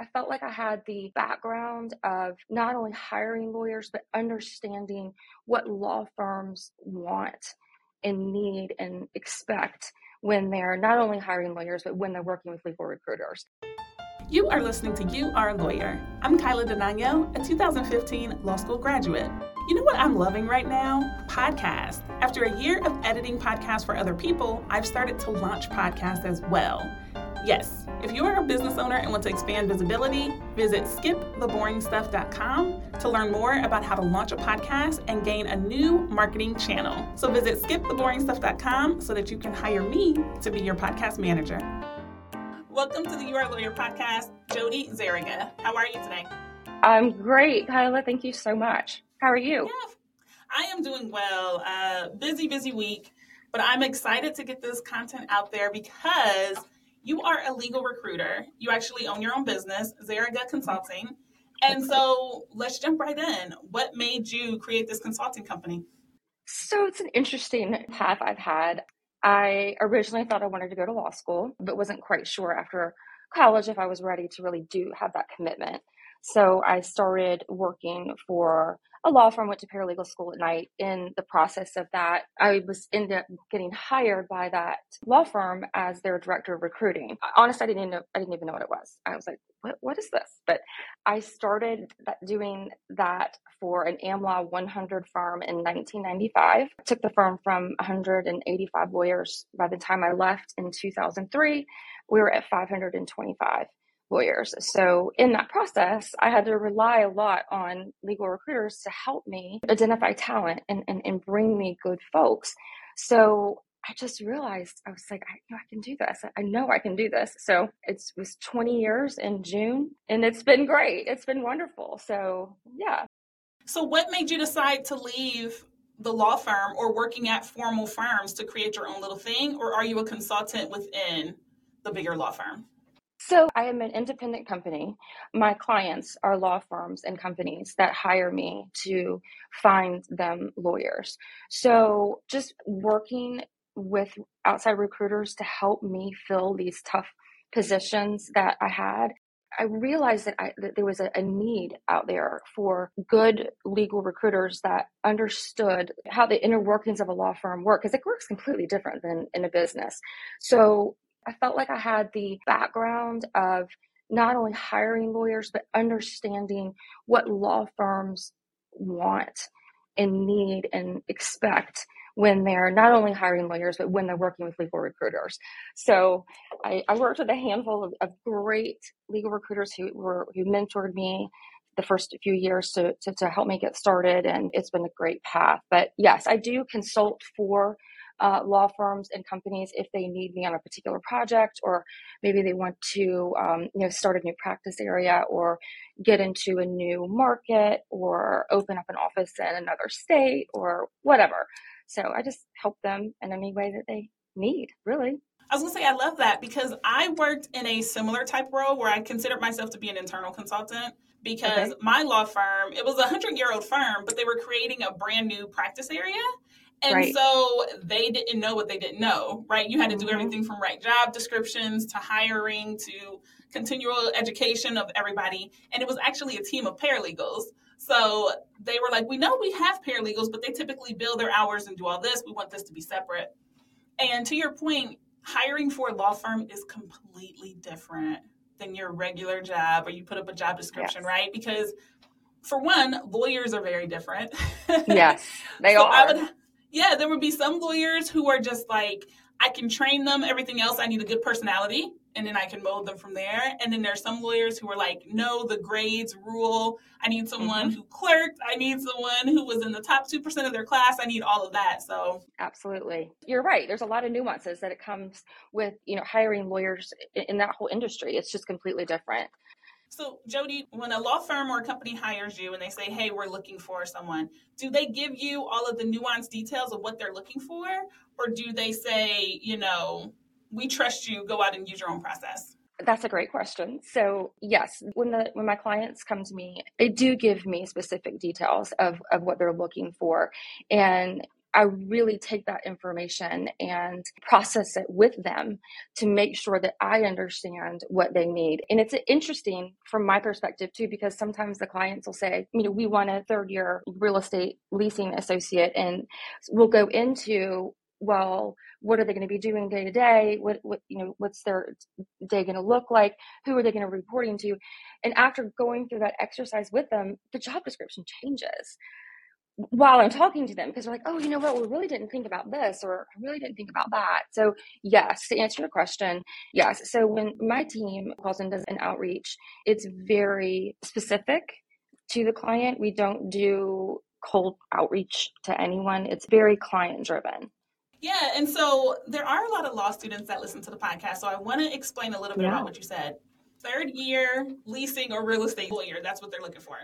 I felt like I had the background of not only hiring lawyers, but understanding what law firms want and need and expect when they're not only hiring lawyers, but when they're working with legal recruiters. You are listening to You Are a Lawyer. I'm Kyla Denano, a 2015 law school graduate. You know what I'm loving right now? Podcasts. After a year of editing podcasts for other people, I've started to launch podcasts as well. Yes, if you are a business owner and want to expand visibility, visit skiptheboringstuff.com to learn more about how to launch a podcast and gain a new marketing channel. So visit skiptheboringstuff.com so that you can hire me to be your podcast manager. Welcome to the You Are Lawyer podcast, Jodie Zerega. How are you today? I'm great, Kyla. Thank you so much. How are you? Yeah, I am doing well. Uh, busy, busy week, but I'm excited to get this content out there because you are a legal recruiter. You actually own your own business, Zerega Consulting. And so let's jump right in. What made you create this consulting company? So it's an interesting path I've had. I originally thought I wanted to go to law school, but wasn't quite sure after college if I was ready to really do have that commitment. So I started working for a law firm, went to paralegal school at night. In the process of that, I was ended up getting hired by that law firm as their director of recruiting. Honestly, I didn't even know, I didn't even know what it was. I was like, what, what is this? But I started doing that for an AmLaw 100 firm in 1995. I took the firm from 185 lawyers. By the time I left in 2003, we were at 525 lawyers. So in that process, I had to rely a lot on legal recruiters to help me identify talent and, and, and bring me good folks. So I just realized I was like, I know I can do this. I know I can do this. So it was 20 years in June and it's been great. It's been wonderful. So yeah. So what made you decide to leave the law firm or working at formal firms to create your own little thing? Or are you a consultant within the bigger law firm? So I am an independent company. My clients are law firms and companies that hire me to find them lawyers. So just working with outside recruiters to help me fill these tough positions that I had. I realized that, I, that there was a, a need out there for good legal recruiters that understood how the inner workings of a law firm work because it works completely different than in a business. So I felt like I had the background of not only hiring lawyers, but understanding what law firms want and need and expect when they're not only hiring lawyers, but when they're working with legal recruiters. So I, I worked with a handful of, of, great legal recruiters who were who mentored me the first few years to, to, to help me get started and it's been a great path. But yes, I do consult for uh, law firms and companies if they need me on a particular project or maybe they want to um, you know start a new practice area or get into a new market or open up an office in another state or whatever. So i just help them in any way that they need really. I was gonna say I love that because I worked in a similar type role where I considered myself to be an internal consultant because okay. my law firm it was a hundred year old firm, but they were creating a brand new practice area, and right. so they didn't know what they didn't know, right? You had to do mm-hmm. everything from write job descriptions to hiring to continual education of everybody. And it was actually a team of paralegals. So they were like, we know we have paralegals, but they typically bill their hours and do all this. We want this to be separate. And to your point, hiring for a law firm is completely different than your regular job or you put up a job description, yes. right? Because for one, lawyers are very different. yes, they so are. Would, yeah, there would be some lawyers who are just like, I can train them, everything else, I need a good personality, and then I can mold them from there. And then there's some lawyers who are like, no, the grades rule. I need someone mm-hmm. who clerked. I need someone who was in the top 2% of their class. I need all of that. So, absolutely. You're right. There's a lot of nuances that it comes with, you know, hiring lawyers in that whole industry. It's just completely different. So, Jodie, when a law firm or a company hires you and they say, hey, we're looking for someone, do they give you all of the nuanced details of what they're looking for? Or do they say, you know, we trust you, go out and use your own process? That's a great question. So yes, when the when my clients come to me, they do give me specific details of, of what they're looking for. And I really take that information and process it with them to make sure that I understand what they need. And it's interesting from my perspective too, because sometimes the clients will say, you know, we want a third year real estate leasing associate and we'll go into well what are they going to be doing day to day? What what you know what's their day going to look like? Who are they going to be reporting to? And after going through that exercise with them the job description changes while I'm talking to them because they're like, oh, you know what? We really didn't think about this or I really didn't think about that. So, yes, to answer your question, yes. So, when my team calls and does an outreach, it's very specific to the client. We don't do cold outreach to anyone, it's very client driven. Yeah, and so there are a lot of law students that listen to the podcast. So I want to explain a little bit yeah. about what you said. Third year leasing or real estate lawyer, that's what they're looking for.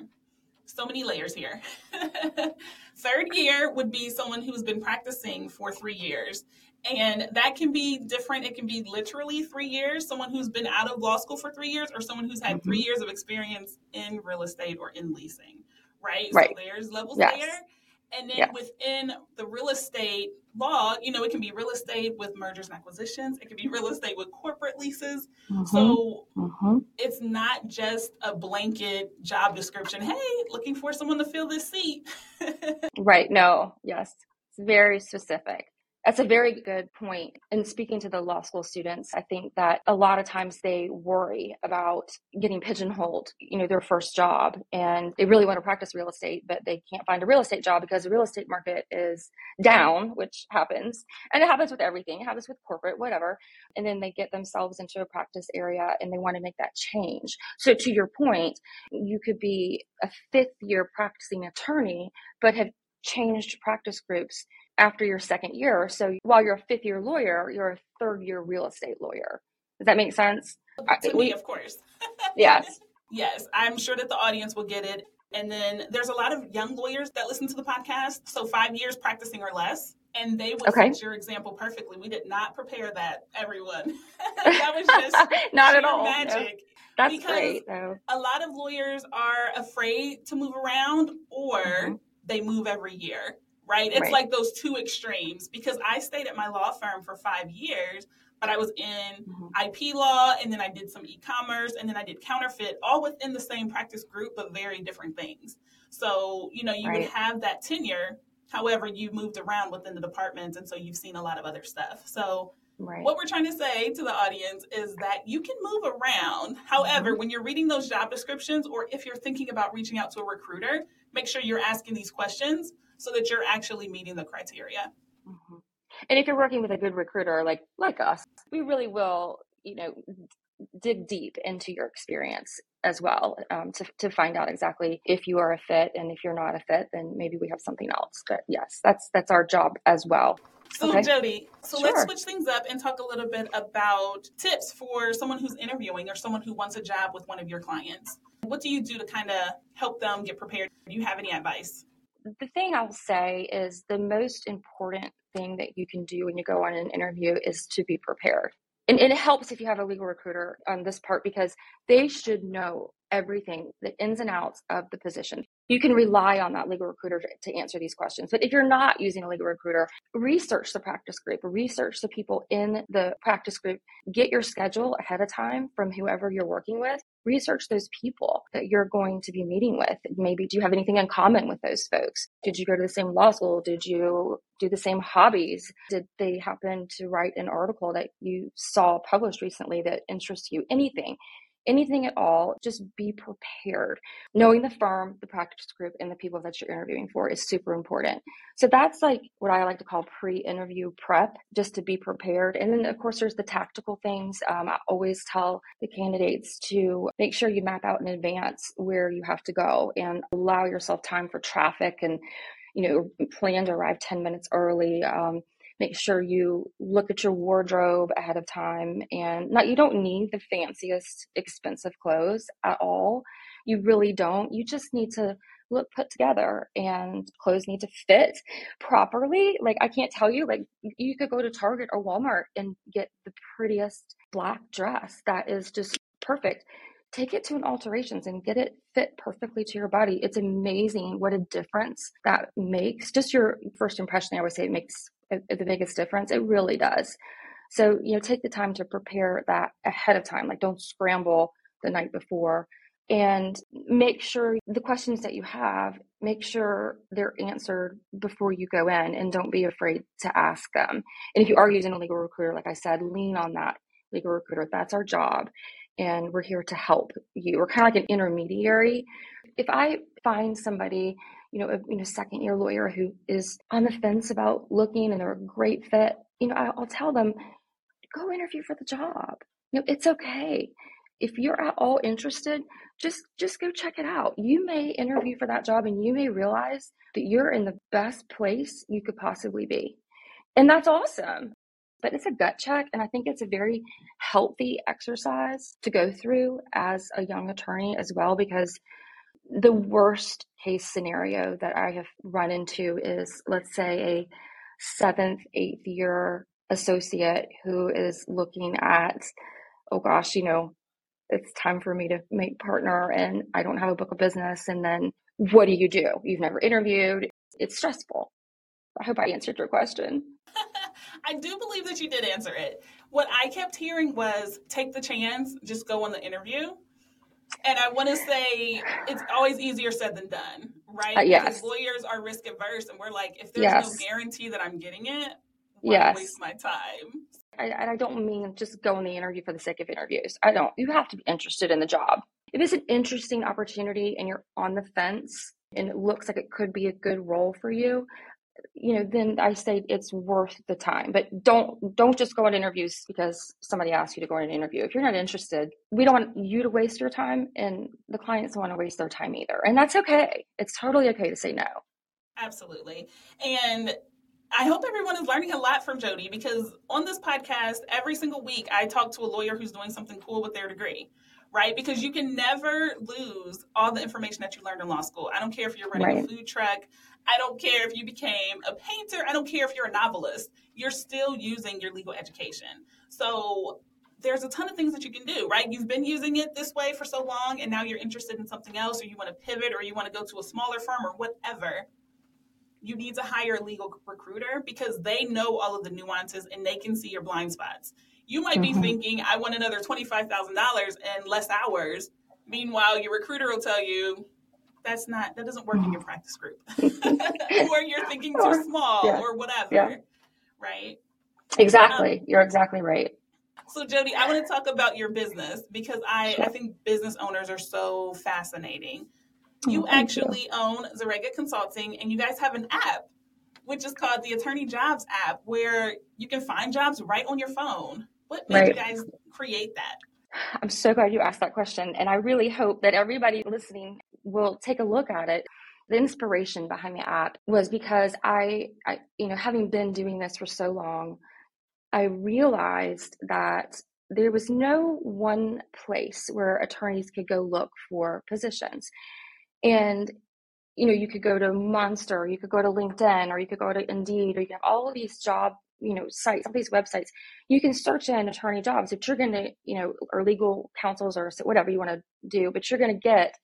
So many layers here. Third year would be someone who's been practicing for three years. And that can be different. It can be literally three years, someone who's been out of law school for three years, or someone who's had mm-hmm. three years of experience in real estate or in leasing, right? right. So there's levels yes. there. And then yes. within the real estate law, you know, it can be real estate with mergers and acquisitions, it can be real estate with corporate leases. Mm-hmm. So mm-hmm. it's not just a blanket job description. Hey, looking for someone to fill this seat. right. No, yes. It's very specific. That's a very good point. And speaking to the law school students, I think that a lot of times they worry about getting pigeonholed, you know, their first job and they really want to practice real estate, but they can't find a real estate job because the real estate market is down, which happens. And it happens with everything. It happens with corporate, whatever. And then they get themselves into a practice area and they want to make that change. So to your point, you could be a fifth year practicing attorney, but have changed practice groups after your second year. So while you're a fifth year lawyer, you're a third year real estate lawyer. Does that make sense? To me, of course. yes. Yes, I'm sure that the audience will get it. And then there's a lot of young lawyers that listen to the podcast. So five years practicing or less. And they would okay. your example perfectly. We did not prepare that, everyone. that was just not at all magic. No. That's because great. Though. A lot of lawyers are afraid to move around or mm-hmm. they move every year right? It's right. like those two extremes because I stayed at my law firm for five years, but I was in mm-hmm. IP law and then I did some e commerce and then I did counterfeit, all within the same practice group, but very different things. So, you know, you right. would have that tenure. However, you moved around within the departments, and so you've seen a lot of other stuff. So, Right. What we're trying to say to the audience is that you can move around. However, mm-hmm. when you're reading those job descriptions or if you're thinking about reaching out to a recruiter, make sure you're asking these questions so that you're actually meeting the criteria. Mm-hmm. And if you're working with a good recruiter like like us, we really will, you know, dig deep into your experience as well um, to, to find out exactly if you are a fit and if you're not a fit then maybe we have something else but yes that's that's our job as well so okay. jodie so sure. let's switch things up and talk a little bit about tips for someone who's interviewing or someone who wants a job with one of your clients what do you do to kind of help them get prepared do you have any advice the thing I'll say is the most important thing that you can do when you go on an interview is to be prepared. And, and it helps if you have a legal recruiter on this part because they should know everything, the ins and outs of the position. You can rely on that legal recruiter to, to, answer these questions. But if you're not using a legal recruiter, research the practice group, research the people in the practice group, get your schedule ahead of time from whoever you're working with. Research those people that you're going to be meeting with. Maybe do you have anything in common with those folks? Did you go to the same law school? Did you do the same hobbies? Did they happen to write an article that you saw published recently that interests you? Anything anything at all, just be prepared. Knowing the firm, the practice group, and the people that you're interviewing for is super important. So that's like what I like to call pre interview prep, just to be prepared. And then, of course, there's the tactical things. Um, I always tell the candidates to make sure you map out in advance where you have to go and allow yourself time for traffic and you know plan to arrive 10 minutes early um, make sure you look at your wardrobe ahead of time and not you don't need the fanciest expensive clothes at all you really don't you just need to look put together and clothes need to fit properly like i can't tell you like you could go to target or walmart and get the prettiest black dress that is just perfect take it to an alterations and get it fit perfectly to your body. It's amazing what a difference that makes. Just your first impression, I always say it makes the biggest difference. It really does. So, you know, take the time to prepare that ahead of time. Like, don't scramble the night before and make sure the questions that you have, make sure they're answered before you go in and don't be afraid to ask them. And if you are using a legal recruiter, like I said, lean on that legal recruiter. That's our job. And we're here to help you. We're kind of like an intermediary. If I find somebody, you know, a you know, second year lawyer who is on the fence about looking and they're a great fit, you know, I'll tell them, go interview for the job. You know, it's okay. If you're at all interested, just just go check it out. You may interview for that job and you may realize that you're in the best place you could possibly be. And that's awesome but it's a gut check. And I think it's a very healthy exercise to go through as a young attorney as well, because the worst case scenario that I have run into is, let's say, a seventh, eighth year associate who is looking at, oh gosh, you know, it's time for me to make partner and I don't have a book of business. And then what do you do? You've never interviewed. It's stressful. I hope I answered your question. I do believe that you did answer it. What I kept hearing was take the chance, just go on the interview. And I want to say it's always easier said than done, right? Uh, yes. Because lawyers are risk averse, and we're like, if there's yes. no guarantee that I'm getting it, why yes. waste my time? I, I don't mean just go on the interview for the sake of interviews. I don't. You have to be interested in the job. If it's an interesting opportunity and you're on the fence and it looks like it could be a good role for you, you know then i say it's worth the time. But don't don't just go on interviews because somebody asked you to go on an interview. If you're not interested we don't want you to waste your time and the clients don't want to waste their time either. And that's okay. It's totally okay to say no. Absolutely. And I hope everyone is learning a lot from Jodie because on this podcast, every single week, I talk to a lawyer who's doing something cool with their degree right? Because you can never lose all the information that you learned in law school. I don't care if you're running right. a food truck. I don't care if you became a painter. I don't care if you're a novelist. You're still using your legal education. So there's a ton of things that you can do, right? You've been using it this way for so long, and now you're interested in something else, or you want to pivot, or you want to go to a smaller firm, or whatever. You need to hire a legal recruiter because they know all of the nuances and they can see your blind spots. You might be mm-hmm. thinking, I want another $25,000 in less hours. Meanwhile, your recruiter will tell you, that's not, that doesn't work in your mm-hmm. practice group. or you're thinking too small yeah. or whatever. Yeah. Right? Exactly. Um, you're exactly right. So Jodie, I want to talk about your business because I, sure. I think business owners are so fascinating. You oh, actually you. own Zerega Consulting and you guys have an app which is called the Attorney Jobs app where you can find jobs right on your phone. What made right. you guys create that? I'm so glad you asked that question. And I really hope that everybody listening will take a look at it. The inspiration behind the app was because I, I, you know, having been doing this for so long, I realized that there was no one place where attorneys could go look for positions. And, you know, you could go to Monster, you could go to LinkedIn, or you could go to Indeed, or you have all of these job you know sites all these websites you can search in attorney jobs if you're going to you know or legal counsels or whatever you want to do but you're going to get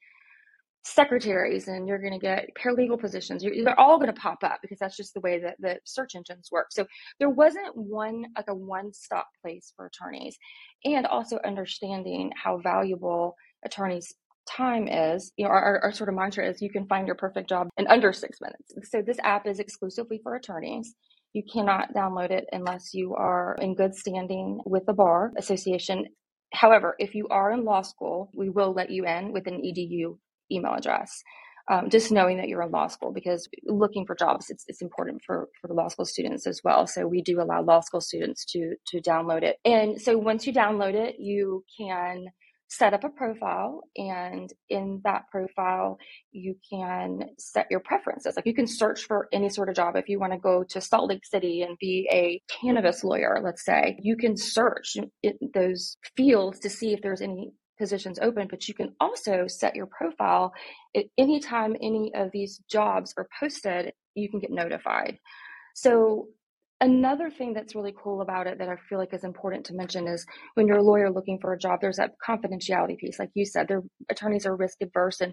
secretaries and you're going to get paralegal positions. You're, they're all going to pop up because that's just the way that the search engines work. So there wasn't one like a one stop place for attorneys. And also understanding how valuable attorneys time is you know our, our sort of mantra is you can find your perfect job in under six minutes. So this app is exclusively for attorneys you cannot download it unless you are in good standing with the Bar Association. However, if you are in law school, we will let you in with an EDU email address. Um, just knowing that you're in law school because looking for jobs it's, it's important for, for the law school students as well so we do allow law school students to to download it and so once you download it you can set up a profile and in that profile you can set your preferences. Like you can search for any sort of job. If you want to go to salt lake city and be a cannabis lawyer let's say you can search those fields to see if there's any positions open but you can also set your profile at any time any of these jobs are posted you can get notified. So another thing that's really cool about it that I feel like is important to mention is when you're a lawyer looking for a job, there's that confidentiality piece. Like you said, their attorneys are risk adverse. And,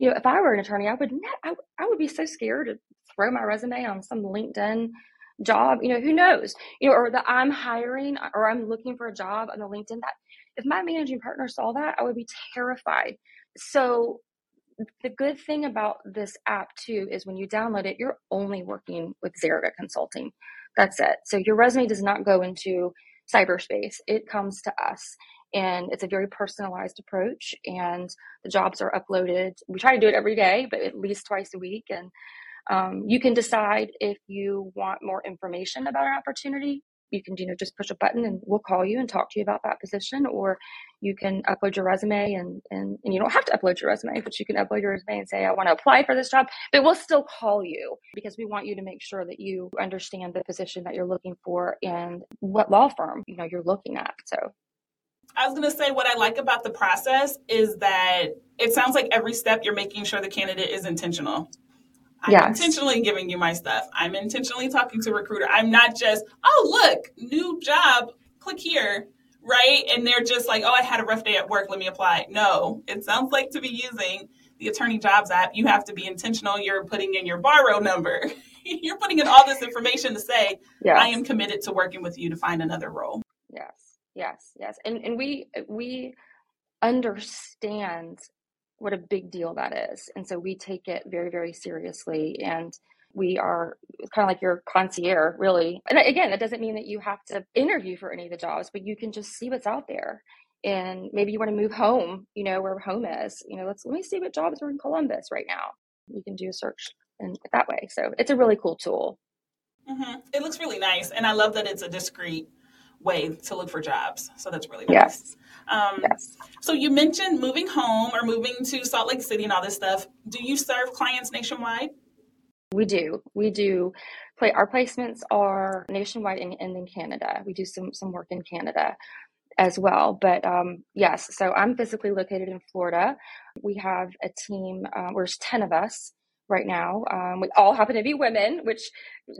you know, if I were an attorney, I would, I, I would be so scared to throw my resume on some LinkedIn job. You know, who knows, you know, or that I'm hiring or I'm looking for a job on the LinkedIn that if my managing partner saw that, I would be terrified. So the good thing about this app too is when you download it, you're only working with Zerega Consulting. That's it. So your resume does not go into cyberspace. It comes to us. And it's a very personalized approach. And the jobs are uploaded. We try to do it every day, but at least twice a week. And um, you can decide if you want more information about an opportunity you can you know just push a button and we'll call you and talk to you about that position or you can upload your resume and and, and you don't have to upload your resume but you can upload your resume and say i want to apply for this job but we'll still call you because we want you to make sure that you understand the position that you're looking for and what law firm you know you're looking at so I was going to say what I like about the process is that it sounds like every step you're making sure the candidate is intentional. I'm yes. intentionally giving you my stuff. I'm intentionally talking to a recruiter. I'm not just, oh, look, new job, click here, right? And they're just like, oh, I had a rough day at work, let me apply. No, it sounds like to be using the Attorney Jobs app, you have to be intentional. You're putting in your borrow number. You're putting in all this information to say, yes. I am committed to working with you to find another role. Yes, yes, yes. And and we we understand what a big deal that is. And so we take it very, very seriously. And we are kind of like your concierge, really. And again, that doesn't mean that you have to interview for any of the jobs, but you can just see what's out there. And maybe you want to move home, you know, where home is. You know, let's let me see what jobs are in Columbus right now. You can do a search and that way. So it's a really cool tool. Mm-hmm. It looks really nice, and I love that it's a discreet way to look for jobs. So that's really nice. Yes. Um, yes. So you mentioned moving home or moving to Salt Lake City and all this stuff. Do you serve clients nationwide? We do. We do. Play our placements are nationwide and, and in Canada. We do some some work in Canada as well. But um, yes, so I'm physically located in Florida. We have a team. Uh, there's ten of us right now. Um, we all happen to be women, which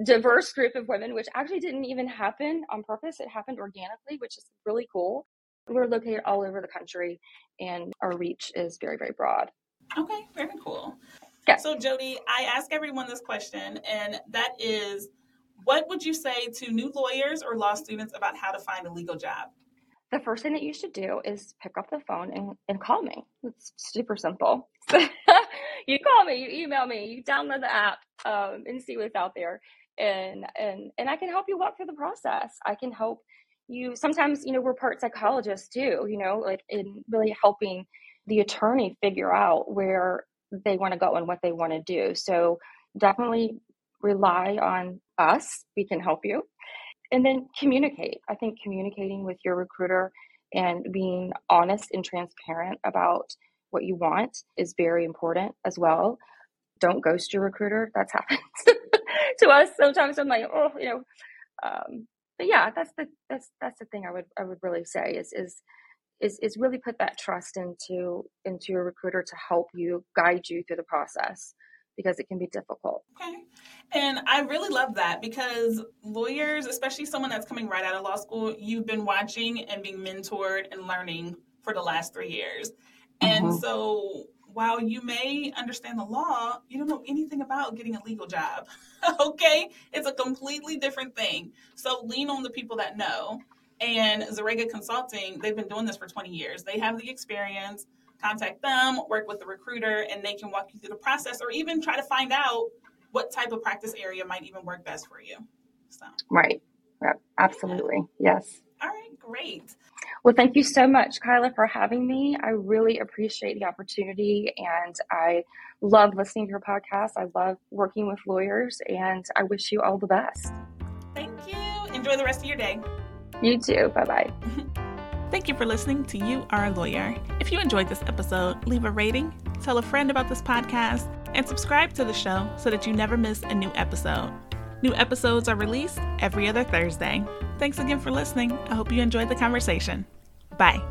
diverse group of women, which actually didn't even happen on purpose. It happened organically, which is really cool. We're located all over the country, and our reach is very, very broad. Okay, very cool. Yeah. So, Jodie, I ask everyone this question, and that is what would you say to new lawyers or law students about how to find a legal job? The first thing that you should do is pick up the phone and, and call me. It's super simple. you call me, you email me, you download the app um, and see what's out there. And, and, and I can help you walk through the process. I can help you sometimes you know we're part psychologists too you know like in really helping the attorney figure out where they want to go and what they want to do. So definitely rely on us. We can help you. And then communicate. I think communicating with your recruiter and being honest and transparent about what you want is very important as well. Don't ghost your recruiter. That's happened to us sometimes. I'm like oh you know um, but yeah, that's the that's that's the thing I would I would really say is is is is really put that trust into into your recruiter to help you guide you through the process because it can be difficult. Okay. And I really love that because lawyers, especially someone that's coming right out of law school, you've been watching and being mentored and learning for the last three years. And mm-hmm. so while you may understand the law, you don't know anything about getting a legal job. okay? It's a completely different thing. So lean on the people that know. And Zerega Consulting, they've been doing this for 20 years. They have the experience. Contact them, work with the recruiter, and they can walk you through the process or even try to find out what type of practice area might even work best for you. So. Right. Yep. Absolutely. Yes. All right. Great. Well, thank you so much, Kyla, for having me. I really appreciate the opportunity and I love listening to your podcast. I love working with lawyers and I wish you all the best. Thank you. Enjoy the rest of your day. You too. Bye bye. Thank you for listening to You Are a Lawyer. If you enjoyed this episode, leave a rating, tell a friend about this podcast, and subscribe to the show so that you never miss a new episode. New episodes are released every other Thursday. Thanks again for listening. I hope you enjoyed the conversation. Bye.